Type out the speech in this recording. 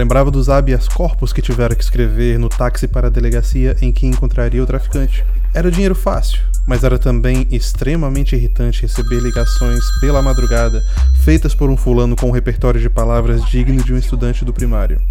Lembrava dos habeas corpus que tivera que escrever no táxi para a delegacia em que encontraria o traficante. Era dinheiro fácil, mas era também extremamente irritante receber ligações pela madrugada feitas por um fulano com um repertório de palavras digno de um estudante do primário.